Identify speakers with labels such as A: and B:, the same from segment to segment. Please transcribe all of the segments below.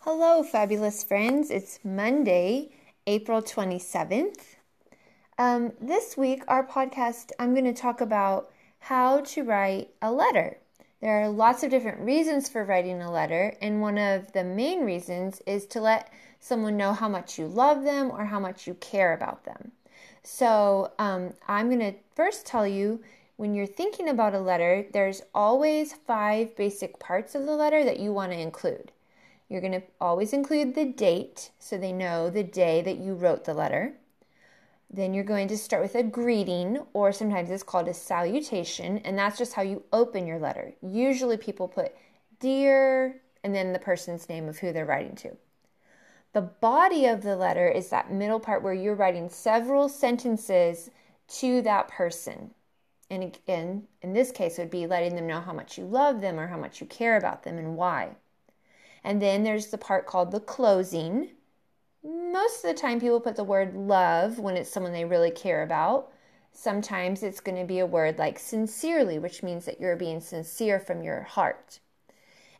A: Hello, fabulous friends. It's Monday, April 27th. Um, this week, our podcast, I'm going to talk about how to write a letter. There are lots of different reasons for writing a letter, and one of the main reasons is to let someone know how much you love them or how much you care about them. So, um, I'm going to first tell you when you're thinking about a letter, there's always five basic parts of the letter that you want to include. You're going to always include the date so they know the day that you wrote the letter. Then you're going to start with a greeting, or sometimes it's called a salutation, and that's just how you open your letter. Usually people put dear and then the person's name of who they're writing to. The body of the letter is that middle part where you're writing several sentences to that person. And again, in this case, it would be letting them know how much you love them or how much you care about them and why. And then there's the part called the closing. Most of the time, people put the word love when it's someone they really care about. Sometimes it's going to be a word like sincerely, which means that you're being sincere from your heart.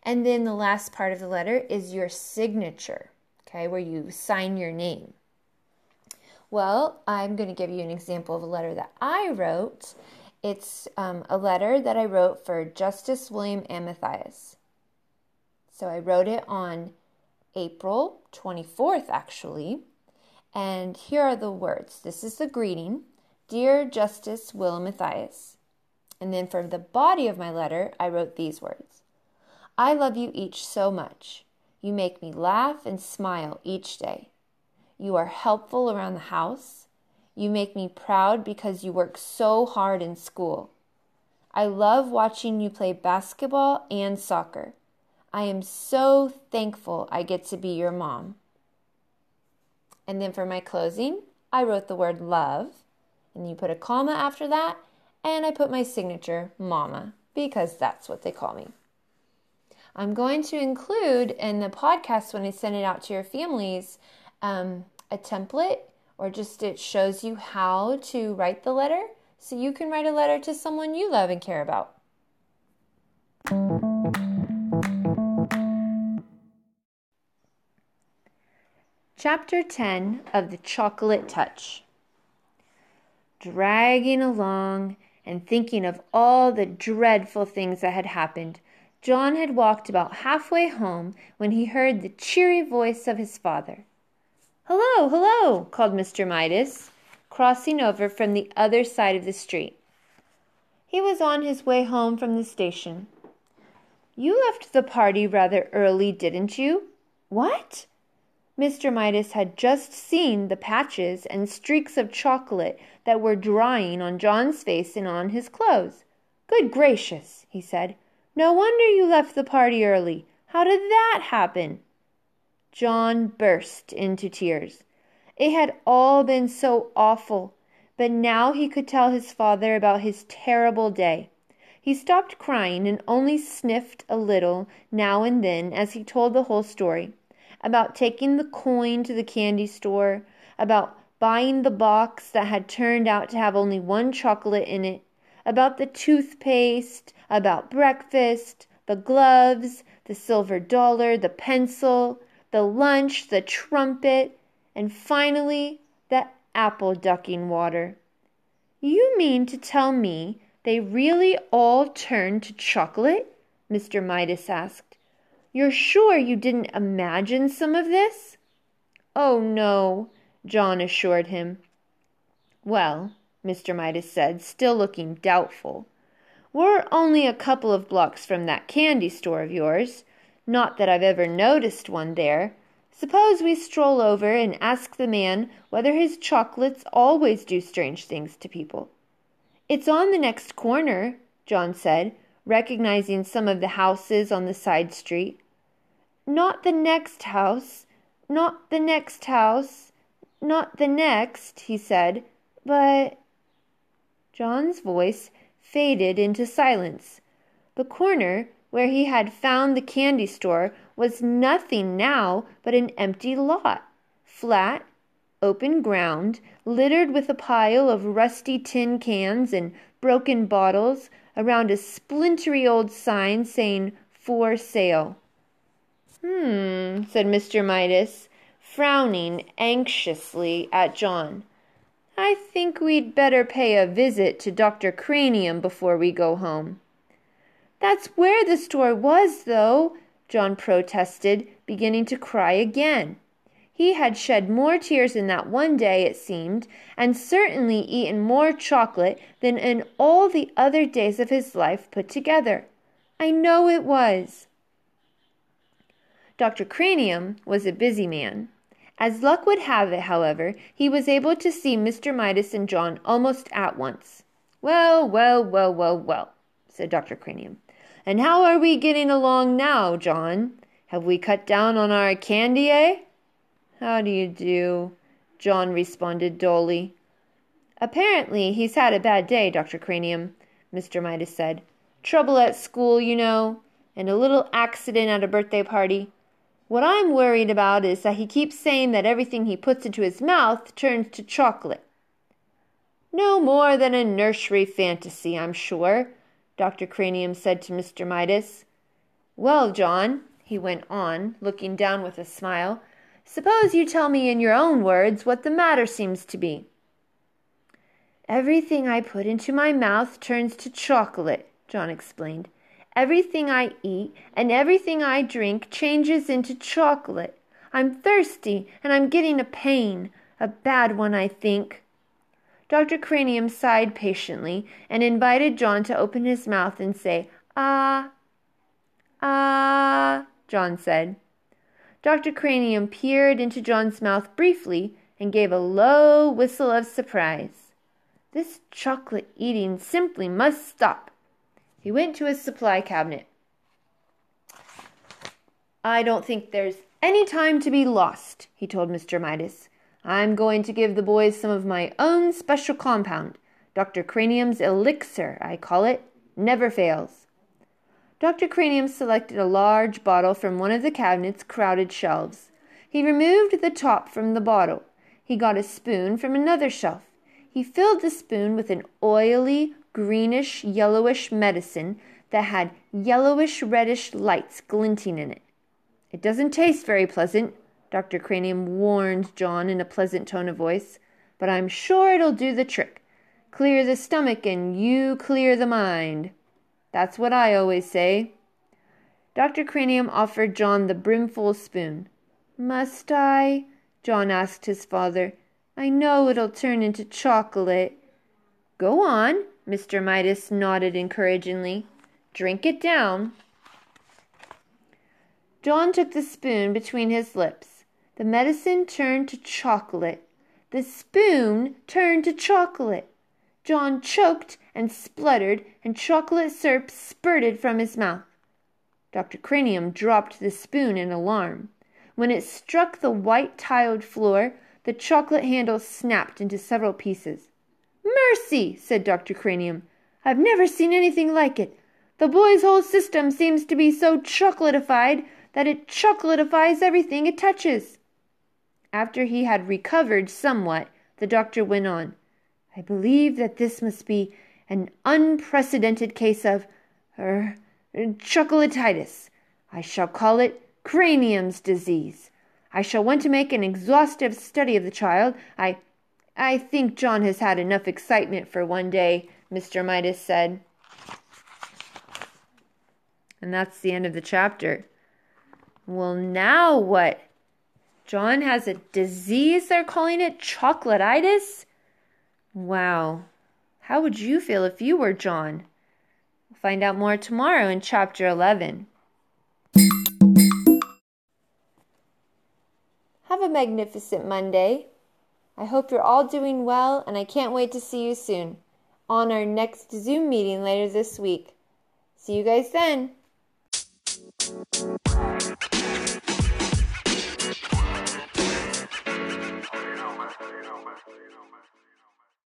A: And then the last part of the letter is your signature, okay, where you sign your name. Well, I'm going to give you an example of a letter that I wrote. It's um, a letter that I wrote for Justice Will and Matthias. So I wrote it on April 24th, actually. And here are the words. This is the greeting Dear Justice Will Matthias. And then for the body of my letter, I wrote these words I love you each so much. You make me laugh and smile each day. You are helpful around the house. You make me proud because you work so hard in school. I love watching you play basketball and soccer. I am so thankful I get to be your mom. And then for my closing, I wrote the word love, and you put a comma after that, and I put my signature, Mama, because that's what they call me. I'm going to include in the podcast when I send it out to your families um, a template or just it shows you how to write the letter so you can write a letter to someone you love and care about. Chapter 10 of The Chocolate Touch. Dragging along and thinking of all the dreadful things that had happened, John had walked about halfway home when he heard the cheery voice of his father. Hello, hello, called Mr. Midas, crossing over from the other side of the street. He was on his way home from the station. You left the party rather early, didn't you? What? Mr. Midas had just seen the patches and streaks of chocolate that were drying on John's face and on his clothes. Good gracious, he said. No wonder you left the party early. How did that happen? John burst into tears. It had all been so awful, but now he could tell his father about his terrible day. He stopped crying and only sniffed a little now and then as he told the whole story about taking the coin to the candy store, about buying the box that had turned out to have only one chocolate in it, about the toothpaste, about breakfast, the gloves, the silver dollar, the pencil, the lunch, the trumpet, and finally the apple ducking water. You mean to tell me they really all turned to chocolate? Mr. Midas asked. You're sure you didn't imagine some of this? Oh, no, John assured him. Well, Mr. Midas said, still looking doubtful, we're only a couple of blocks from that candy store of yours. Not that I've ever noticed one there. Suppose we stroll over and ask the man whether his chocolates always do strange things to people. It's on the next corner, John said, recognizing some of the houses on the side street. Not the next house, not the next house, not the next, he said, but. John's voice faded into silence. The corner where he had found the candy store was nothing now but an empty lot, flat, open ground, littered with a pile of rusty tin cans and broken bottles around a splintery old sign saying for sale. Hmm, said Mr. Midas, frowning anxiously at John. I think we'd better pay a visit to Dr. Cranium before we go home. That's where the store was, though, John protested, beginning to cry again. He had shed more tears in that one day, it seemed, and certainly eaten more chocolate than in all the other days of his life put together. I know it was. Dr. Cranium was a busy man. As luck would have it, however, he was able to see Mr. Midas and John almost at once. Well, well, well, well, well, said Dr. Cranium. And how are we getting along now, John? Have we cut down on our candy, eh? How do you do? John responded dully. Apparently he's had a bad day, Dr. Cranium, Mr. Midas said. Trouble at school, you know, and a little accident at a birthday party. What I'm worried about is that he keeps saying that everything he puts into his mouth turns to chocolate. No more than a nursery fantasy, I'm sure, Dr. Cranium said to Mr. Midas. Well, John, he went on, looking down with a smile, Suppose you tell me in your own words what the matter seems to be. Everything I put into my mouth turns to chocolate, John explained. Everything I eat and everything I drink changes into chocolate. I'm thirsty and I'm getting a pain, a bad one, I think. Dr. Cranium sighed patiently and invited John to open his mouth and say, Ah, ah, John said. Dr. Cranium peered into John's mouth briefly and gave a low whistle of surprise. This chocolate eating simply must stop. He went to his supply cabinet. I don't think there's any time to be lost, he told Mr. Midas. I'm going to give the boys some of my own special compound. Dr. Cranium's elixir, I call it. Never fails. Dr. Cranium selected a large bottle from one of the cabinet's crowded shelves. He removed the top from the bottle. He got a spoon from another shelf. He filled the spoon with an oily, greenish, yellowish medicine that had yellowish reddish lights glinting in it. It doesn't taste very pleasant, Dr. Cranium warned John in a pleasant tone of voice, but I'm sure it'll do the trick. Clear the stomach and you clear the mind. That's what I always say. Dr. Cranium offered John the brimful spoon. Must I? John asked his father. I know it'll turn into chocolate. Go on, Mr. Midas nodded encouragingly. Drink it down. John took the spoon between his lips. The medicine turned to chocolate. The spoon turned to chocolate. John choked and spluttered, and chocolate syrup spurted from his mouth. Dr. Cranium dropped the spoon in alarm. When it struck the white tiled floor, the chocolate handle snapped into several pieces. Mercy, said Dr. Cranium. I've never seen anything like it. The boy's whole system seems to be so chocolatified that it chocolatifies everything it touches. After he had recovered somewhat, the doctor went on. I believe that this must be an unprecedented case of er, chocolatitis. I shall call it cranium's disease. I shall want to make an exhaustive study of the child. I I think John has had enough excitement for one day, Mr. Midas said. And that's the end of the chapter. Well, now what? John has a disease, they're calling it chocolatitis? Wow. How would you feel if you were John? We'll find out more tomorrow in chapter 11. Have a magnificent Monday. I hope you're all doing well, and I can't wait to see you soon on our next Zoom meeting later this week. See you guys then.